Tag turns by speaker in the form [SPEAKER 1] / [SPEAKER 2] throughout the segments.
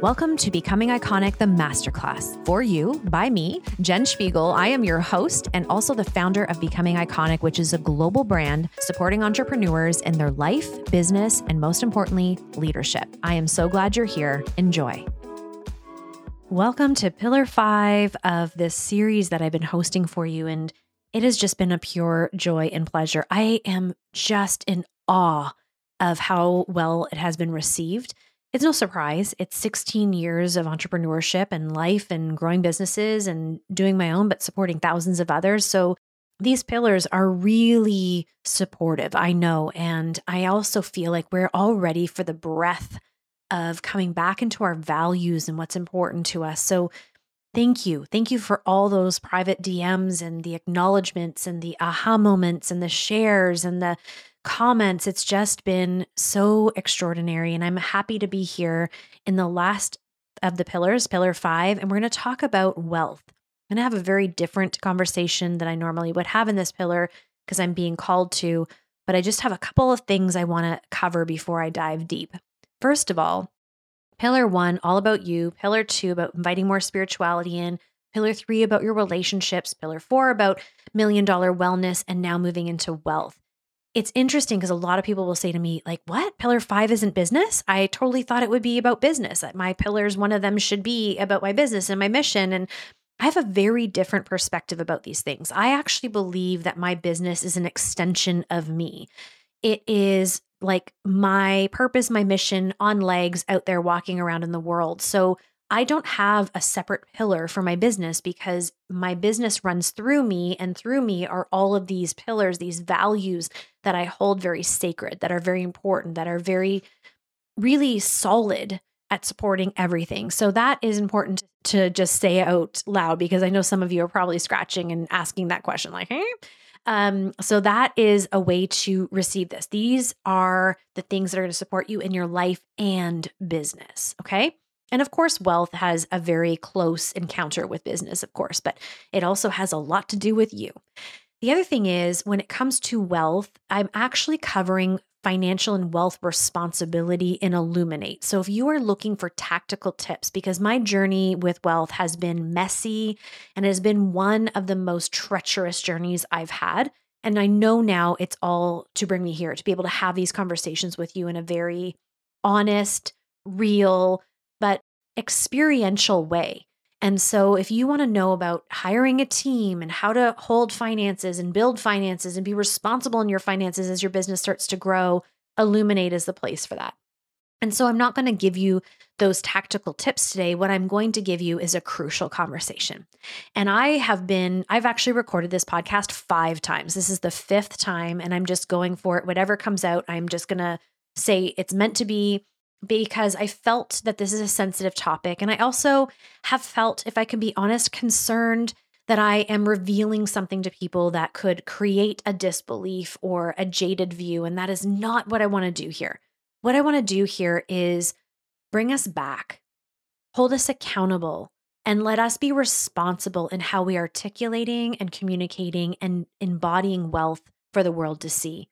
[SPEAKER 1] Welcome to Becoming Iconic, the Masterclass. For you, by me, Jen Spiegel. I am your host and also the founder of Becoming Iconic, which is a global brand supporting entrepreneurs in their life, business, and most importantly, leadership. I am so glad you're here. Enjoy. Welcome to Pillar Five of this series that I've been hosting for you. And it has just been a pure joy and pleasure. I am just in awe of how well it has been received. It's no surprise. It's 16 years of entrepreneurship and life and growing businesses and doing my own, but supporting thousands of others. So these pillars are really supportive, I know. And I also feel like we're all ready for the breath of coming back into our values and what's important to us. So thank you. Thank you for all those private DMs and the acknowledgments and the aha moments and the shares and the comments. It's just been so extraordinary. And I'm happy to be here in the last of the pillars, pillar five, and we're going to talk about wealth. I'm going to have a very different conversation than I normally would have in this pillar because I'm being called to. But I just have a couple of things I want to cover before I dive deep. First of all, pillar one, all about you. Pillar two, about inviting more spirituality in. Pillar three, about your relationships. Pillar four, about million dollar wellness. And now moving into wealth it's interesting because a lot of people will say to me, like, what? Pillar five isn't business? I totally thought it would be about business. That my pillars, one of them should be about my business and my mission. And I have a very different perspective about these things. I actually believe that my business is an extension of me. It is like my purpose, my mission on legs out there walking around in the world. So I don't have a separate pillar for my business because my business runs through me, and through me are all of these pillars, these values that I hold very sacred, that are very important, that are very, really solid at supporting everything. So that is important to just say out loud because I know some of you are probably scratching and asking that question, like, hey. Um, so that is a way to receive this. These are the things that are going to support you in your life and business. Okay. And of course, wealth has a very close encounter with business, of course, but it also has a lot to do with you. The other thing is, when it comes to wealth, I'm actually covering financial and wealth responsibility in Illuminate. So if you are looking for tactical tips, because my journey with wealth has been messy and has been one of the most treacherous journeys I've had. And I know now it's all to bring me here to be able to have these conversations with you in a very honest, real, but experiential way. And so, if you want to know about hiring a team and how to hold finances and build finances and be responsible in your finances as your business starts to grow, Illuminate is the place for that. And so, I'm not going to give you those tactical tips today. What I'm going to give you is a crucial conversation. And I have been, I've actually recorded this podcast five times. This is the fifth time, and I'm just going for it. Whatever comes out, I'm just going to say it's meant to be because I felt that this is a sensitive topic. And I also have felt, if I can be honest, concerned that I am revealing something to people that could create a disbelief or a jaded view. And that is not what I want to do here. What I want to do here is bring us back, hold us accountable, and let us be responsible in how we are articulating and communicating and embodying wealth for the world to see.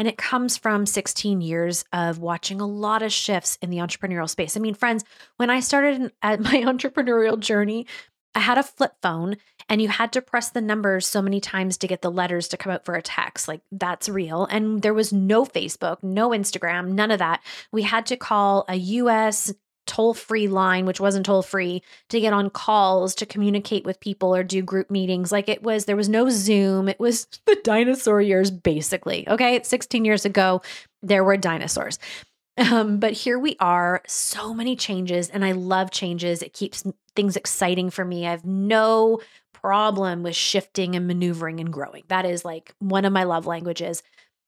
[SPEAKER 1] And it comes from 16 years of watching a lot of shifts in the entrepreneurial space. I mean, friends, when I started at my entrepreneurial journey, I had a flip phone and you had to press the numbers so many times to get the letters to come out for a text. Like that's real. And there was no Facebook, no Instagram, none of that. We had to call a US toll free line, which wasn't toll free, to get on calls to communicate with people or do group meetings. Like it was, there was no Zoom. It was the dinosaur years, basically. Okay. 16 years ago, there were dinosaurs. Um, but here we are, so many changes, and I love changes. It keeps things exciting for me. I have no problem with shifting and maneuvering and growing. That is like one of my love languages.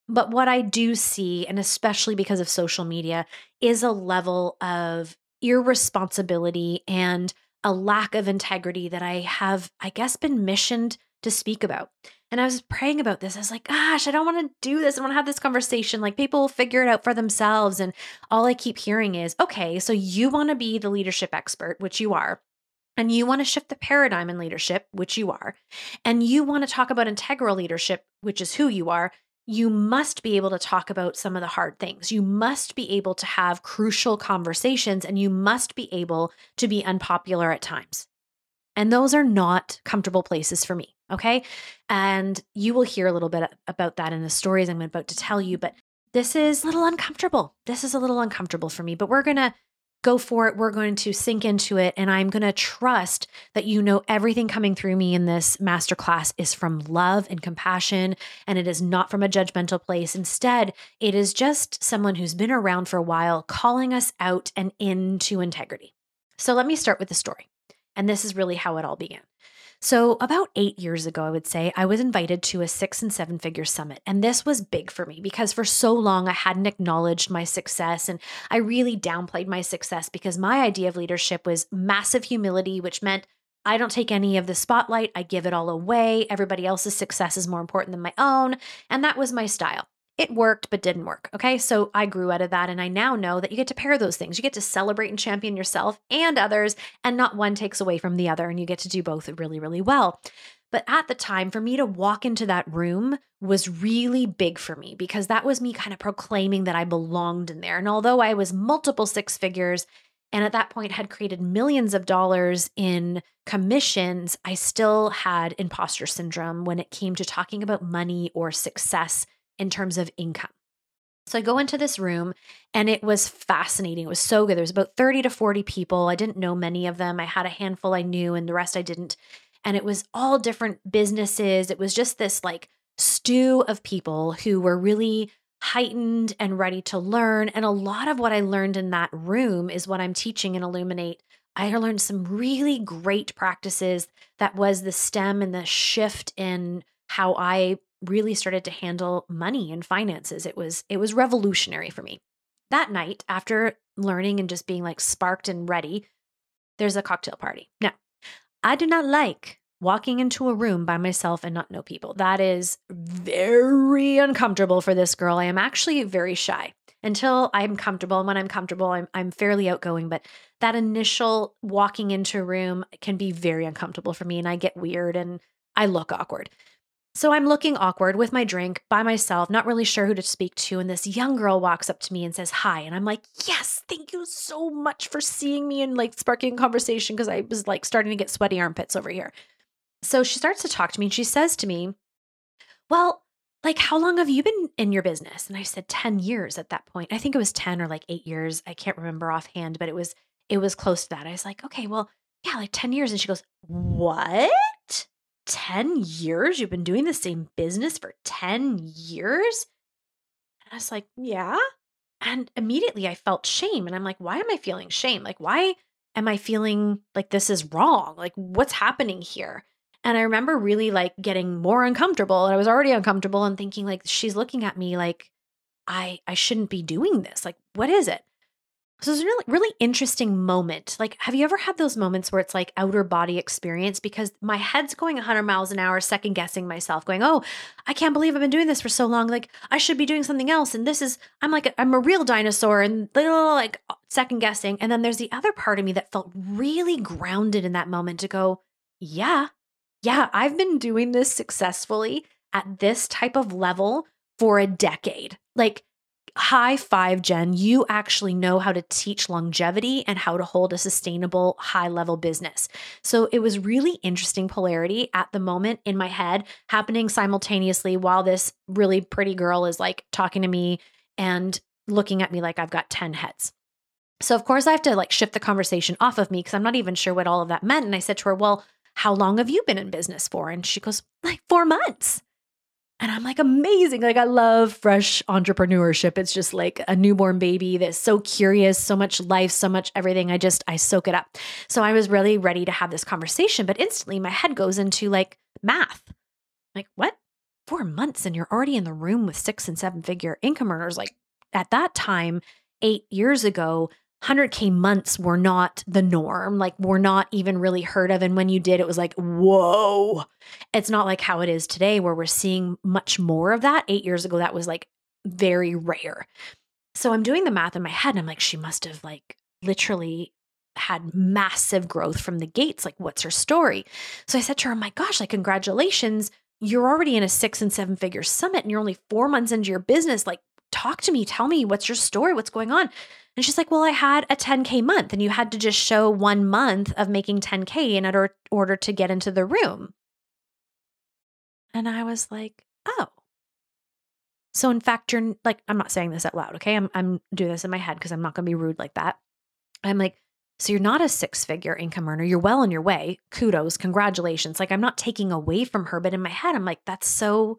[SPEAKER 1] But what I do see, and especially because of social media, is a level of irresponsibility and a lack of integrity that I have, I guess, been missioned to speak about. And I was praying about this. I was like, gosh, I don't want to do this. I want to have this conversation. Like people will figure it out for themselves. And all I keep hearing is, okay, so you want to be the leadership expert, which you are. And you want to shift the paradigm in leadership, which you are. And you want to talk about integral leadership, which is who you are. You must be able to talk about some of the hard things. You must be able to have crucial conversations and you must be able to be unpopular at times. And those are not comfortable places for me. Okay. And you will hear a little bit about that in the stories I'm about to tell you. But this is a little uncomfortable. This is a little uncomfortable for me, but we're going to go for it. We're going to sink into it. And I'm going to trust that you know everything coming through me in this masterclass is from love and compassion. And it is not from a judgmental place. Instead, it is just someone who's been around for a while calling us out and into integrity. So let me start with the story. And this is really how it all began. So, about eight years ago, I would say, I was invited to a six and seven figure summit. And this was big for me because for so long I hadn't acknowledged my success and I really downplayed my success because my idea of leadership was massive humility, which meant I don't take any of the spotlight, I give it all away. Everybody else's success is more important than my own. And that was my style it worked but didn't work. Okay. So I grew out of that. And I now know that you get to pair those things. You get to celebrate and champion yourself and others, and not one takes away from the other. And you get to do both really, really well. But at the time, for me to walk into that room was really big for me because that was me kind of proclaiming that I belonged in there. And although I was multiple six figures and at that point had created millions of dollars in commissions, I still had imposter syndrome when it came to talking about money or success in terms of income. So I go into this room and it was fascinating. It was so good. There was about 30 to 40 people. I didn't know many of them. I had a handful I knew and the rest I didn't. And it was all different businesses. It was just this like stew of people who were really heightened and ready to learn. And a lot of what I learned in that room is what I'm teaching in Illuminate. I learned some really great practices that was the stem and the shift in how I really started to handle money and finances. It was it was revolutionary for me. That night, after learning and just being like sparked and ready, there's a cocktail party. Now, I do not like walking into a room by myself and not know people. That is very uncomfortable for this girl. I am actually very shy until I'm comfortable. And when I'm comfortable, I'm, I'm fairly outgoing. But that initial walking into a room can be very uncomfortable for me. And I get weird and I look awkward. So I'm looking awkward with my drink by myself, not really sure who to speak to. And this young girl walks up to me and says, Hi. And I'm like, Yes, thank you so much for seeing me and like sparking conversation because I was like starting to get sweaty armpits over here. So she starts to talk to me and she says to me, Well, like, how long have you been in your business? And I said 10 years at that point. I think it was 10 or like eight years. I can't remember offhand, but it was, it was close to that. I was like, okay, well, yeah, like 10 years. And she goes, what? 10 years? You've been doing the same business for 10 years? And I was like, yeah. And immediately I felt shame. And I'm like, why am I feeling shame? Like, why am I feeling like this is wrong? Like, what's happening here? And I remember really like getting more uncomfortable. And I was already uncomfortable and thinking, like, she's looking at me like, I I shouldn't be doing this. Like, what is it? So it's a really, really interesting moment. Like, have you ever had those moments where it's like outer body experience? Because my head's going 100 miles an hour, second guessing myself, going, "Oh, I can't believe I've been doing this for so long. Like, I should be doing something else." And this is, I'm like, a, I'm a real dinosaur, and like second guessing. And then there's the other part of me that felt really grounded in that moment to go, "Yeah, yeah, I've been doing this successfully at this type of level for a decade." Like high five, Jen. You actually know how to teach longevity and how to hold a sustainable, high level business. So it was really interesting polarity at the moment in my head happening simultaneously while this really pretty girl is like talking to me and looking at me like I've got 10 heads. So of course I have to like shift the conversation off of me because I'm not even sure what all of that meant. And I said to her, Well, how long have you been in business for? And she goes, like four months. And I'm like, amazing. Like, I love fresh entrepreneurship. It's just like a newborn baby that's so curious, so much life, so much everything. I just, I soak it up. So I was really ready to have this conversation, but instantly my head goes into like math. Like, what? Four months and you're already in the room with six and seven figure income earners. Like, at that time, eight years ago, 100K months were not the norm, like, were not even really heard of. And when you did, it was like, whoa. It's not like how it is today, where we're seeing much more of that. Eight years ago, that was like very rare. So I'm doing the math in my head, and I'm like, she must have like literally had massive growth from the gates. Like, what's her story? So I said to her, oh my gosh, like, congratulations you're already in a six and seven figure summit and you're only four months into your business. Like, talk to me. Tell me what's your story? What's going on? And she's like, Well, I had a 10K month and you had to just show one month of making 10K in order, order to get into the room. And I was like, Oh. So in fact, you're like, I'm not saying this out loud, okay? I'm I'm doing this in my head because I'm not gonna be rude like that. I'm like, so you're not a six figure income earner. You're well on your way. Kudos, congratulations. Like I'm not taking away from her, but in my head, I'm like, that's so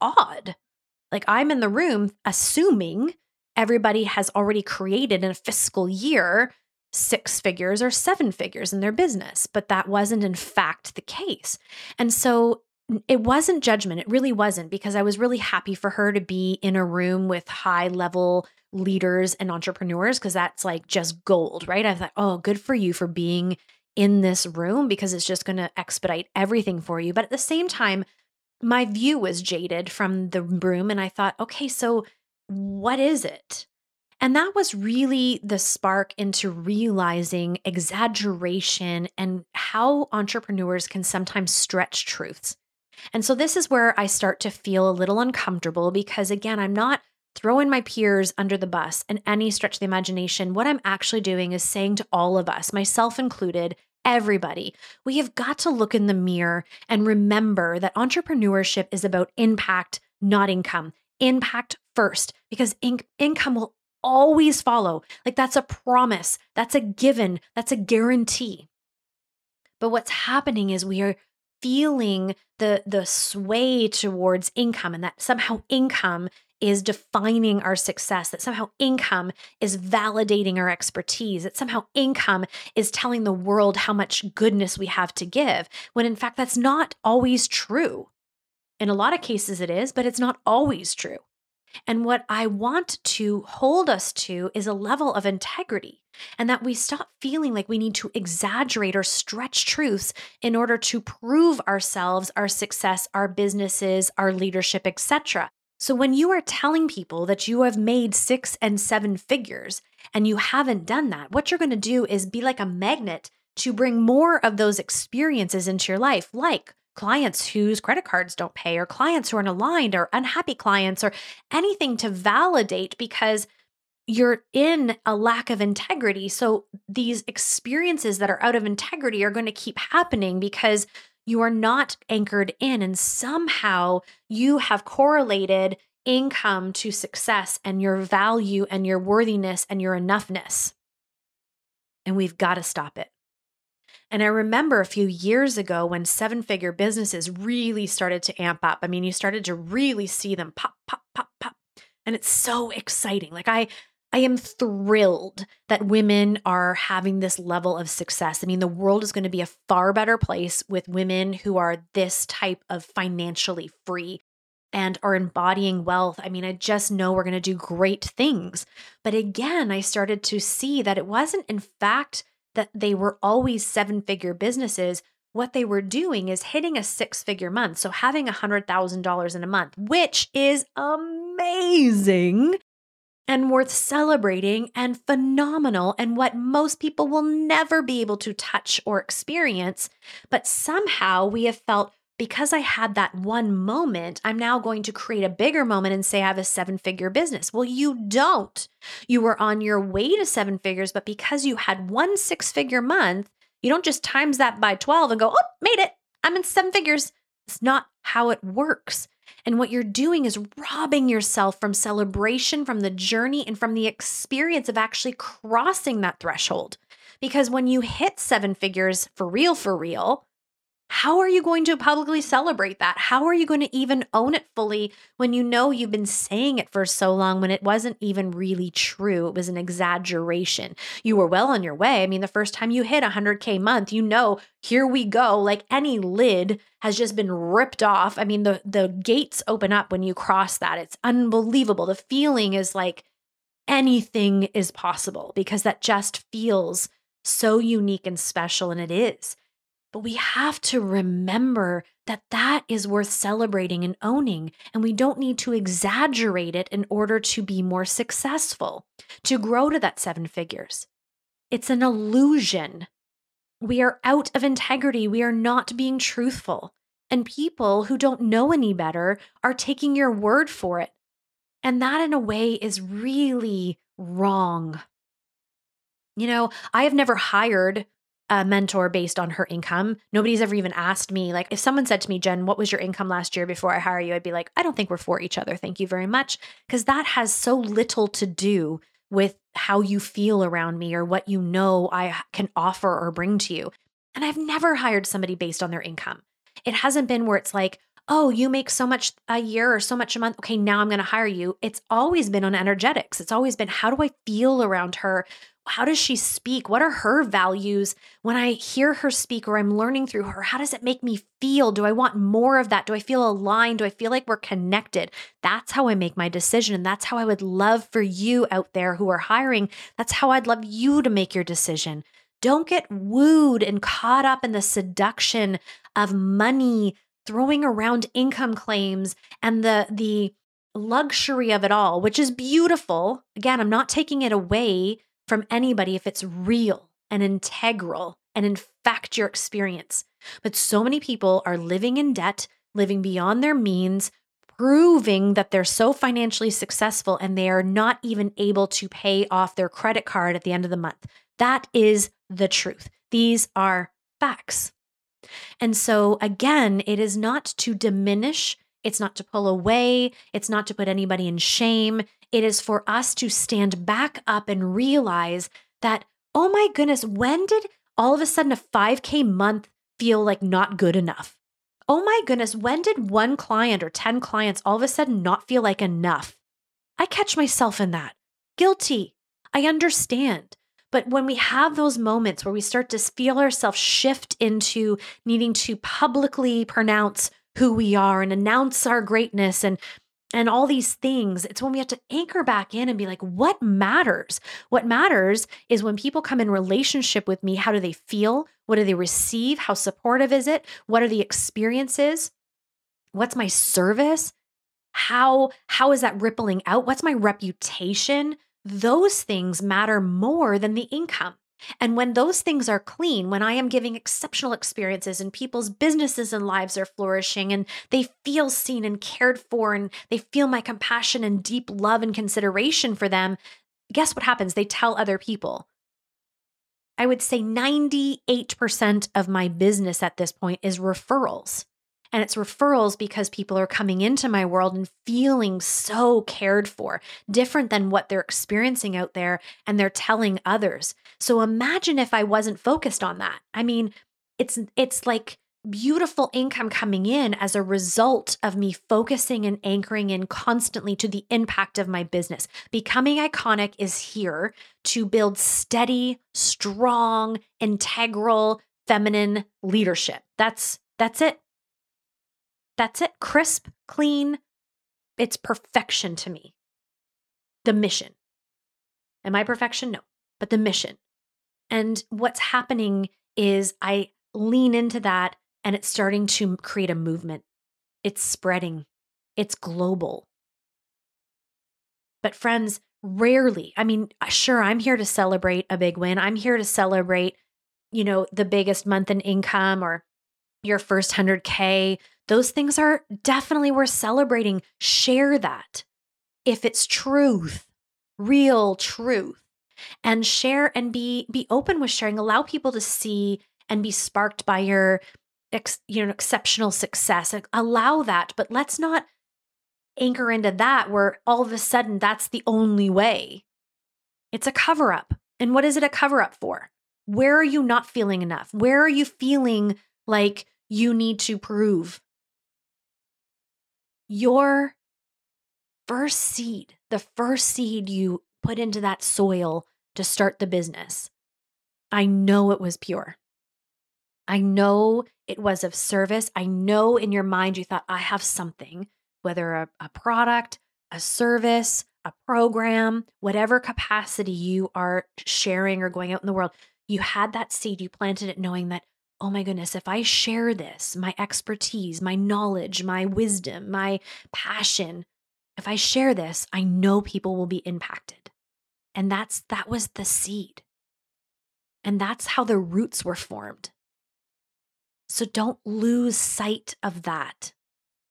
[SPEAKER 1] odd. Like I'm in the room assuming everybody has already created in a fiscal year six figures or seven figures in their business, but that wasn't in fact the case. And so it wasn't judgment. It really wasn't because I was really happy for her to be in a room with high level leaders and entrepreneurs because that's like just gold, right? I thought, oh, good for you for being in this room because it's just going to expedite everything for you. But at the same time, my view was jaded from the room. And I thought, okay, so what is it? And that was really the spark into realizing exaggeration and how entrepreneurs can sometimes stretch truths. And so this is where I start to feel a little uncomfortable because, again, I'm not throwing my peers under the bus in any stretch of the imagination. What I'm actually doing is saying to all of us, myself included, everybody, we have got to look in the mirror and remember that entrepreneurship is about impact, not income. Impact first, because in- income will always follow. Like that's a promise, that's a given, that's a guarantee. But what's happening is we are feeling the the sway towards income and that somehow income is defining our success, that somehow income is validating our expertise, that somehow income is telling the world how much goodness we have to give, when in fact that's not always true. In a lot of cases it is, but it's not always true. And what I want to hold us to is a level of integrity and that we stop feeling like we need to exaggerate or stretch truths in order to prove ourselves, our success, our businesses, our leadership, etc. So when you are telling people that you have made 6 and 7 figures and you haven't done that, what you're going to do is be like a magnet to bring more of those experiences into your life, like clients whose credit cards don't pay, or clients who are unaligned, or unhappy clients, or anything to validate because you're in a lack of integrity. So these experiences that are out of integrity are going to keep happening because you are not anchored in, and somehow you have correlated income to success and your value and your worthiness and your enoughness. And we've got to stop it. And I remember a few years ago when seven figure businesses really started to amp up. I mean, you started to really see them pop, pop, pop, pop. And it's so exciting. Like, I, I am thrilled that women are having this level of success. I mean, the world is going to be a far better place with women who are this type of financially free and are embodying wealth. I mean, I just know we're going to do great things. But again, I started to see that it wasn't, in fact, that they were always seven figure businesses, what they were doing is hitting a six figure month. So having a $100,000 in a month, which is amazing and worth celebrating and phenomenal, and what most people will never be able to touch or experience. But somehow we have felt because I had that one moment, I'm now going to create a bigger moment and say I have a seven figure business. Well, you don't. You were on your way to seven figures, but because you had one six figure month, you don't just times that by 12 and go, oh, made it. I'm in seven figures. It's not how it works. And what you're doing is robbing yourself from celebration, from the journey, and from the experience of actually crossing that threshold. Because when you hit seven figures for real, for real, how are you going to publicly celebrate that? How are you going to even own it fully when you know you've been saying it for so long when it wasn't even really true? It was an exaggeration. You were well on your way. I mean, the first time you hit 100K month, you know, here we go. Like any lid has just been ripped off. I mean, the, the gates open up when you cross that. It's unbelievable. The feeling is like anything is possible because that just feels so unique and special, and it is. But we have to remember that that is worth celebrating and owning, and we don't need to exaggerate it in order to be more successful, to grow to that seven figures. It's an illusion. We are out of integrity. We are not being truthful. And people who don't know any better are taking your word for it. And that, in a way, is really wrong. You know, I have never hired a mentor based on her income. Nobody's ever even asked me, like, if someone said to me, Jen, what was your income last year before I hire you? I'd be like, I don't think we're for each other. Thank you very much. Because that has so little to do with how you feel around me or what you know I can offer or bring to you. And I've never hired somebody based on their income. It hasn't been where it's like, oh, you make so much a year or so much a month. Okay, now I'm going to hire you. It's always been on energetics. It's always been how do I feel around her? How does she speak? What are her values? When I hear her speak or I'm learning through her, how does it make me feel? Do I want more of that? Do I feel aligned? Do I feel like we're connected? That's how I make my decision. And that's how I would love for you out there who are hiring. That's how I'd love you to make your decision. Don't get wooed and caught up in the seduction of money, throwing around income claims and the the luxury of it all, which is beautiful. Again, I'm not taking it away from anybody if it's real and integral and in fact your experience. But so many people are living in debt, living beyond their means, proving that they're so financially successful and they are not even able to pay off their credit card at the end of the month. That is the truth. These are facts. And so, again, it is not to diminish, it's not to pull away, it's not to put anybody in shame. It is for us to stand back up and realize that, oh my goodness, when did all of a sudden a 5K month feel like not good enough? Oh my goodness, when did one client or 10 clients all of a sudden not feel like enough? I catch myself in that. Guilty. I understand. But when we have those moments where we start to feel ourselves shift into needing to publicly pronounce who we are and announce our greatness and and all these things, it's when we have to anchor back in and be like, what matters? What matters is when people come in relationship with me, how do they feel? What do they receive? How supportive is it? What are the experiences? What's my service? How how is that rippling out? What's my reputation? those things matter more than the income. And when those things are clean, when I am giving exceptional experiences and people's businesses and lives are flourishing and they feel seen and cared for and they feel my compassion and deep love and consideration for them, guess what happens? They tell other people. I would say 98% of my business at this point is referrals. And it's referrals because people are coming into my world and feeling so cared for, different than what they're experiencing out there, and they're telling others. So imagine if I wasn't focused on that. I mean, it's it's like beautiful income coming in as a result of me focusing and anchoring in constantly to the impact of my business. Becoming iconic is here to build steady, strong, integral, feminine leadership. That's that's it. That's it. Crisp, clean. It's perfection to me. The mission. Am I perfection? No, but the mission. And what's happening is I lean into that and it's starting to create a movement. It's spreading, it's global. But, friends, rarely, I mean, sure, I'm here to celebrate a big win. I'm here to celebrate, you know, the biggest month in income or your first 100K those things are definitely worth celebrating. Share that if it's truth, real truth. And share and be be open with sharing. Allow people to see and be sparked by your ex, you know exceptional success. Allow that, but let's not anchor into that where all of a sudden that's the only way. It's a cover up. And what is it a cover up for? Where are you not feeling enough? Where are you feeling like you need to prove your first seed, the first seed you put into that soil to start the business, I know it was pure. I know it was of service. I know in your mind you thought, I have something, whether a, a product, a service, a program, whatever capacity you are sharing or going out in the world, you had that seed, you planted it knowing that oh my goodness, if I share this, my expertise, my knowledge, my wisdom, my passion, if I share this, I know people will be impacted. And that's that was the seed. And that's how the roots were formed. So don't lose sight of that.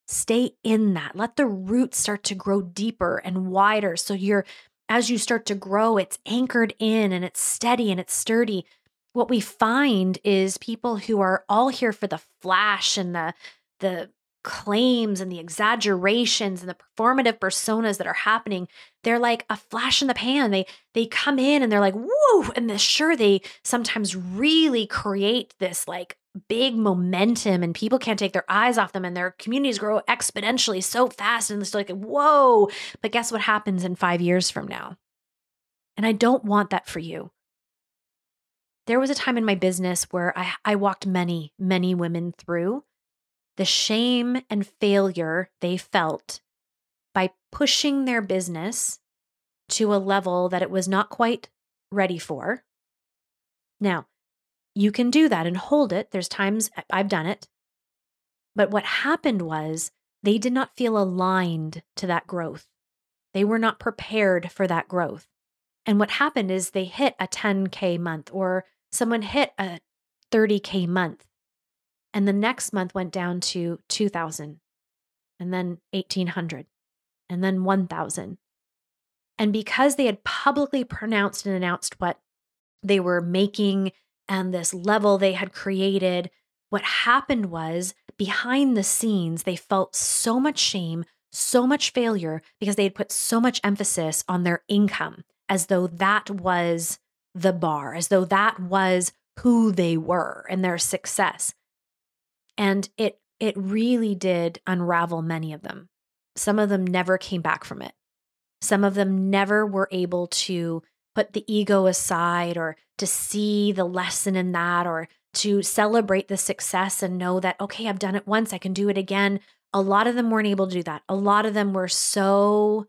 [SPEAKER 1] Stay in that. Let the roots start to grow deeper and wider. So you're, as you start to grow, it's anchored in and it's steady and it's sturdy. What we find is people who are all here for the flash and the, the claims and the exaggerations and the performative personas that are happening. They're like a flash in the pan. They they come in and they're like woo! And the, sure they sometimes really create this like big momentum and people can't take their eyes off them and their communities grow exponentially so fast and it's like whoa. But guess what happens in 5 years from now? And I don't want that for you there was a time in my business where I, I walked many, many women through the shame and failure they felt by pushing their business to a level that it was not quite ready for. Now, you can do that and hold it. There's times I've done it. But what happened was they did not feel aligned to that growth. They were not prepared for that growth. And what happened is they hit a 10K month or someone hit a 30K month. And the next month went down to 2000 and then 1800 and then 1000. And because they had publicly pronounced and announced what they were making and this level they had created, what happened was behind the scenes, they felt so much shame, so much failure because they had put so much emphasis on their income as though that was the bar, as though that was who they were and their success. And it it really did unravel many of them. Some of them never came back from it. Some of them never were able to put the ego aside or to see the lesson in that or to celebrate the success and know that, okay, I've done it once, I can do it again. A lot of them weren't able to do that. A lot of them were so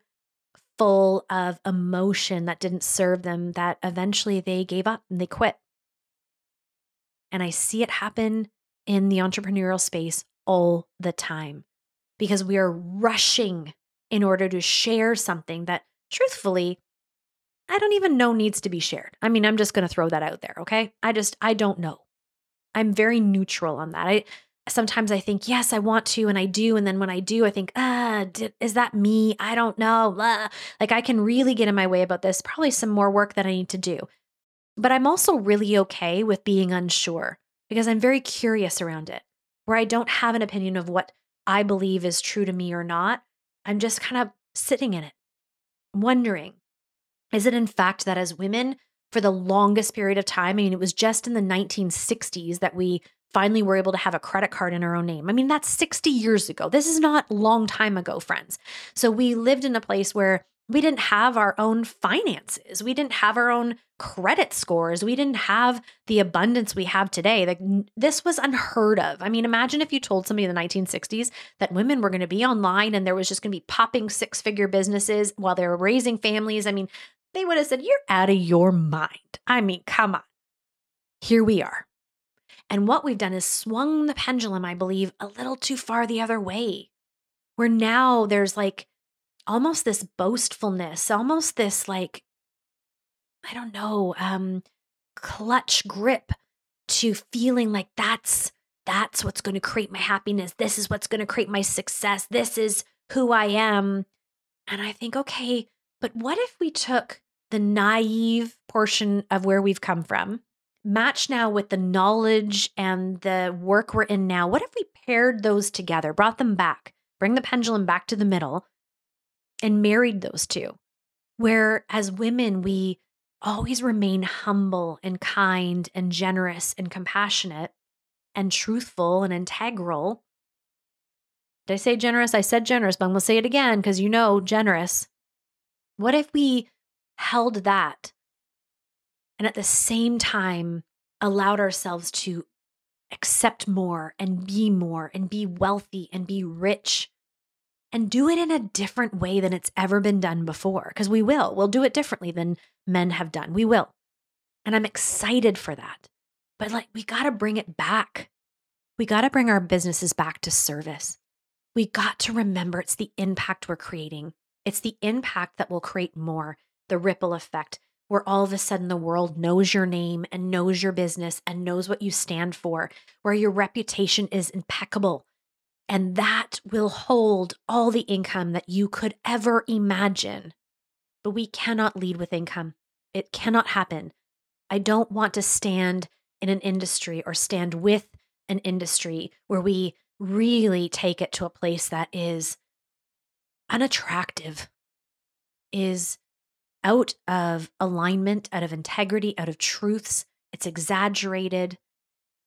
[SPEAKER 1] full of emotion that didn't serve them that eventually they gave up and they quit. And I see it happen in the entrepreneurial space all the time because we are rushing in order to share something that truthfully I don't even know needs to be shared. I mean, I'm just going to throw that out there, okay? I just I don't know. I'm very neutral on that. I sometimes I think, yes, I want to, and I do. And then when I do, I think, ah, is that me? I don't know. Blah. Like I can really get in my way about this. Probably some more work that I need to do. But I'm also really okay with being unsure because I'm very curious around it, where I don't have an opinion of what I believe is true to me or not. I'm just kind of sitting in it, wondering is it in fact that as women, for the longest period of time, I mean, it was just in the 1960s that we finally we were able to have a credit card in our own name. I mean, that's 60 years ago. This is not long time ago, friends. So we lived in a place where we didn't have our own finances. We didn't have our own credit scores. We didn't have the abundance we have today. Like this was unheard of. I mean, imagine if you told somebody in the 1960s that women were going to be online and there was just going to be popping six-figure businesses while they were raising families. I mean, they would have said, "You're out of your mind." I mean, come on. Here we are. And what we've done is swung the pendulum, I believe, a little too far the other way. Where now there's like almost this boastfulness, almost this like, I don't know, um, clutch grip to feeling like that's that's what's going to create my happiness. This is what's going to create my success. This is who I am. And I think, okay, but what if we took the naive portion of where we've come from, match now with the knowledge and the work we're in now? What if we paired those together, brought them back, bring the pendulum back to the middle, and married those two. Where as women, we always remain humble and kind and generous and compassionate and truthful and integral. Did I say generous? I said generous, but I'm going to say it again because you know generous. What if we held that and at the same time allowed ourselves to accept more and be more and be wealthy and be rich and do it in a different way than it's ever been done before. Because we will. We'll do it differently than men have done. We will. And I'm excited for that. But like, we got to bring it back. We got to bring our businesses back to service. We got to remember it's the impact we're creating. It's the impact that will create more, the ripple effect, where all of a sudden the world knows your name and knows your business and knows what you stand for, where your reputation is impeccable. And that will hold all the income that you could ever imagine. But we cannot lead with income. It cannot happen. I don't want to stand in an industry or stand with an industry where we really take it to a place that is unattractive, is out of alignment, out of integrity, out of truths. It's exaggerated.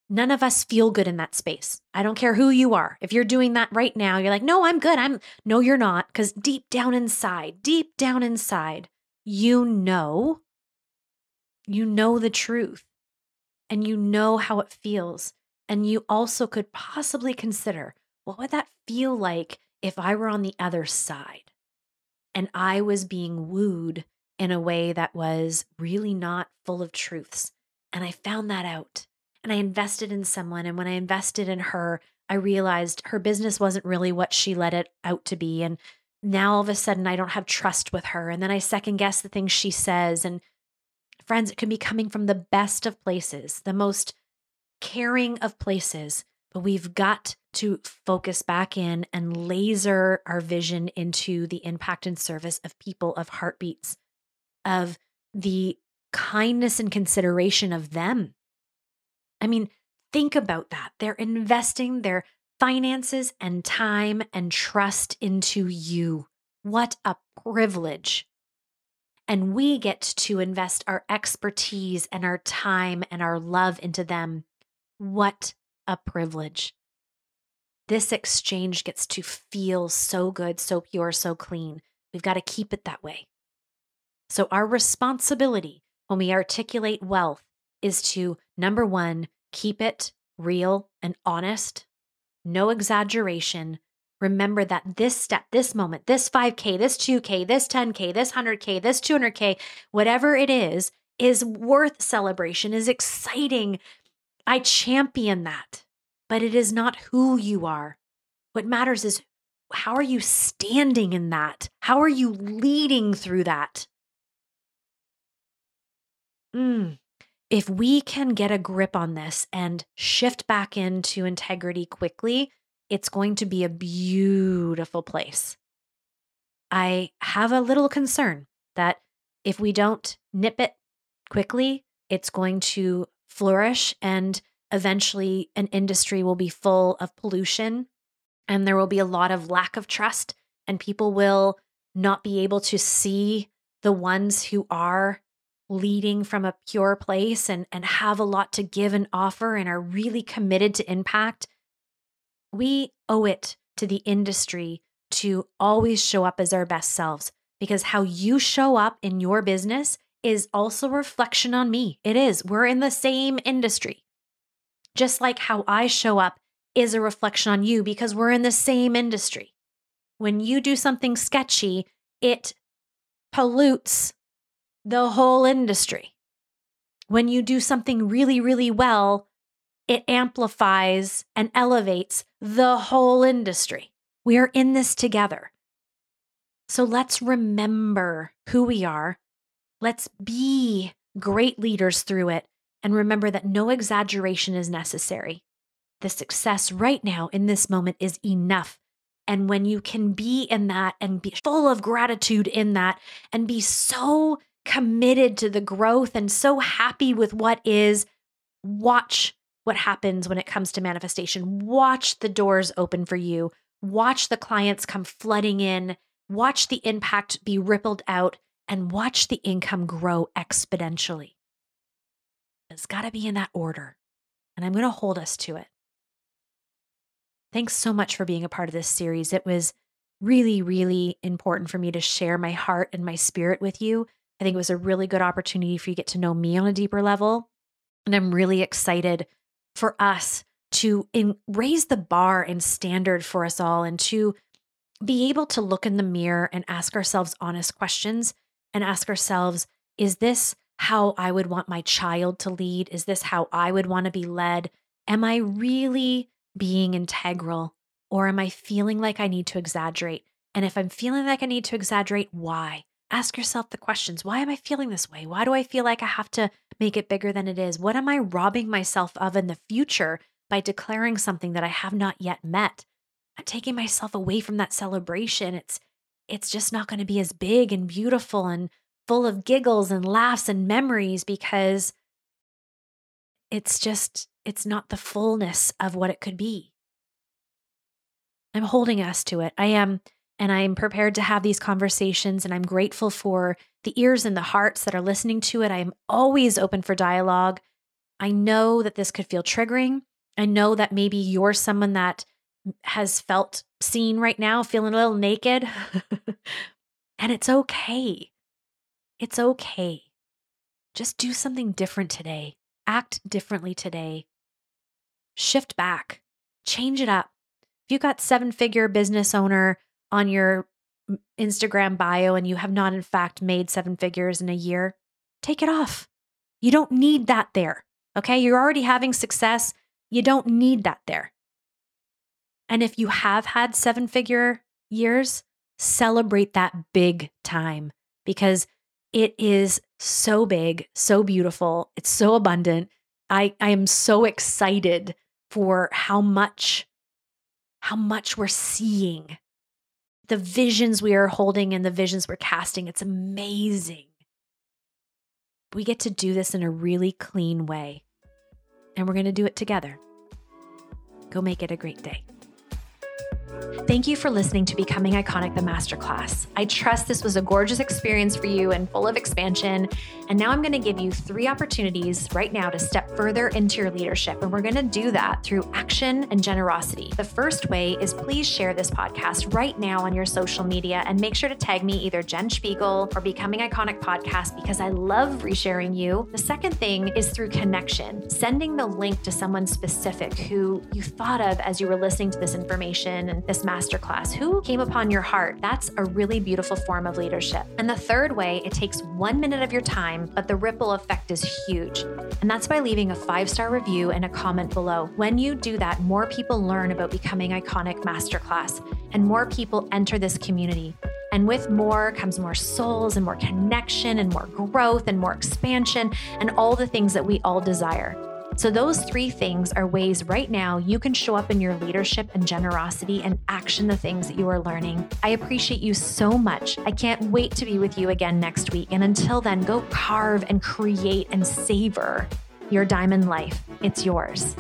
[SPEAKER 1] None of us feel good in that space. I don't care who you are. If you're doing that right now, you're like, no, I'm good. I'm, no, you're not. Because deep down inside, deep down inside, you know, you know the truth and you know how it feels. And you also could possibly consider what would that feel like if I were on the other side and I was being wooed in a way that was really not full of truths. And I found that out. And I invested in someone. And when I invested in her, I realized her business wasn't really what she let it out to be. And now all of a sudden, I don't have trust with her. And then I second guess the things she says. And friends, it can be coming from the best of places, the most caring of places. But we've got to focus back in and laser our vision into the impact and service of people, of heartbeats, of the kindness and consideration of them. I mean, think about that. They're investing their finances and time and trust into you. What a privilege. And we get to invest our expertise and our time and our love into them. What a privilege. This exchange gets to feel so good, so pure, so clean. We've got to keep it that way. So, our responsibility when we articulate wealth is to number one, keep it real and honest, no exaggeration. Remember that this step, this moment, this 5K, this 2K, this 10K, this 100K, this 200K, whatever it is, is worth celebration, is exciting. I champion that, but it is not who you are. What matters is how are you standing in that? How are you leading through that? Mm, if we can get a grip on this and shift back into integrity quickly, it's going to be a beautiful place. I have a little concern that if we don't nip it quickly, it's going to flourish and eventually an industry will be full of pollution and there will be a lot of lack of trust and people will not be able to see the ones who are leading from a pure place and, and have a lot to give and offer and are really committed to impact, we owe it to the industry to always show up as our best selves because how you show up in your business is also a reflection on me. It is. We're in the same industry. Just like how I show up is a reflection on you because we're in the same industry. When you do something sketchy, it pollutes the whole industry. When you do something really, really well, it amplifies and elevates the whole industry. We are in this together. So let's remember who we are. Let's be great leaders through it and remember that no exaggeration is necessary. The success right now in this moment is enough. And when you can be in that and be full of gratitude in that and be so committed to the growth and so happy with what is, watch what happens when it comes to manifestation. Watch the doors open for you. Watch the clients come flooding in. Watch the impact be rippled out and watch the income grow exponentially. It's got to be in that order. And I'm going to hold us to it. Thanks so much for being a part of this series. It was really, really important for me to share my heart and my spirit with you I think it was a really good opportunity for you to get to know me on a deeper level. And I'm really excited for us to in, raise the bar and standard for us all and to be able to look in the mirror and ask ourselves honest questions and ask ourselves, is this how I would want my child to lead? Is this how I would want to be led? Am I really being integral or am I feeling like I need to exaggerate? And if I'm feeling like I need to exaggerate, why? Ask yourself the questions Why am I feeling this way? Why do I feel like I have to make it bigger than it is? What am I robbing myself of in the future by declaring something that I have not yet met? I'm taking myself away from that celebration. It's it's just not going to be as big and beautiful and full of giggles and laughs and memories because it's just it's not the fullness of what it could be. I'm holding us to it. I am and I'm prepared to have these conversations and I'm grateful for the ears and the hearts that are listening to it. I am always open for dialogue. I know that this could feel triggering. I know that maybe you're someone that has felt seen right now, feeling a little naked. and it's okay. It's okay. Just do something different today. Act differently today. Shift back. Change it up. If you've got seven figure business owner on your Instagram bio and you have not, in fact, made seven figures in a year, take it off. You don't need that there. Okay. You're already having success. You don't need that there. And if you have had seven figure years, celebrate that big time because it is so big, so beautiful, it's so abundant. I, I am so excited for how much how much we're seeing the visions we are holding and the visions we're casting. It's amazing. We get to do this in a really clean way and we're going to do it together. Go make it a great day Thank you for listening to Becoming Iconic, the Masterclass. I trust this was a gorgeous experience for you and full of expansion. And now I'm going to give you three opportunities right now to step further into your leadership. And we're going to do that through action and generosity. The first way is please share this podcast right now on your social media and make sure to tag me either Jen Spiegel or Becoming Iconic Podcast because I love resharing you. The second thing is through connection, sending the link to someone specific who you thought of as you were listening to this information and this masterclass? Who came upon your heart? That's a really beautiful form of leadership. And the third way, it takes one minute of your time, but the ripple effect is huge. And that's by leaving a five star review and a comment below. When you do that, more people learn about becoming iconic masterclass and more people enter this community. And with more comes more souls and more connection and more growth and more expansion and all the things that we all desire. So, those three things are ways right now you can show up in your leadership and generosity and action the things that you are learning. I appreciate you so much. I can't wait to be with you again next week. And until then, go carve and create and savor your diamond life. It's yours.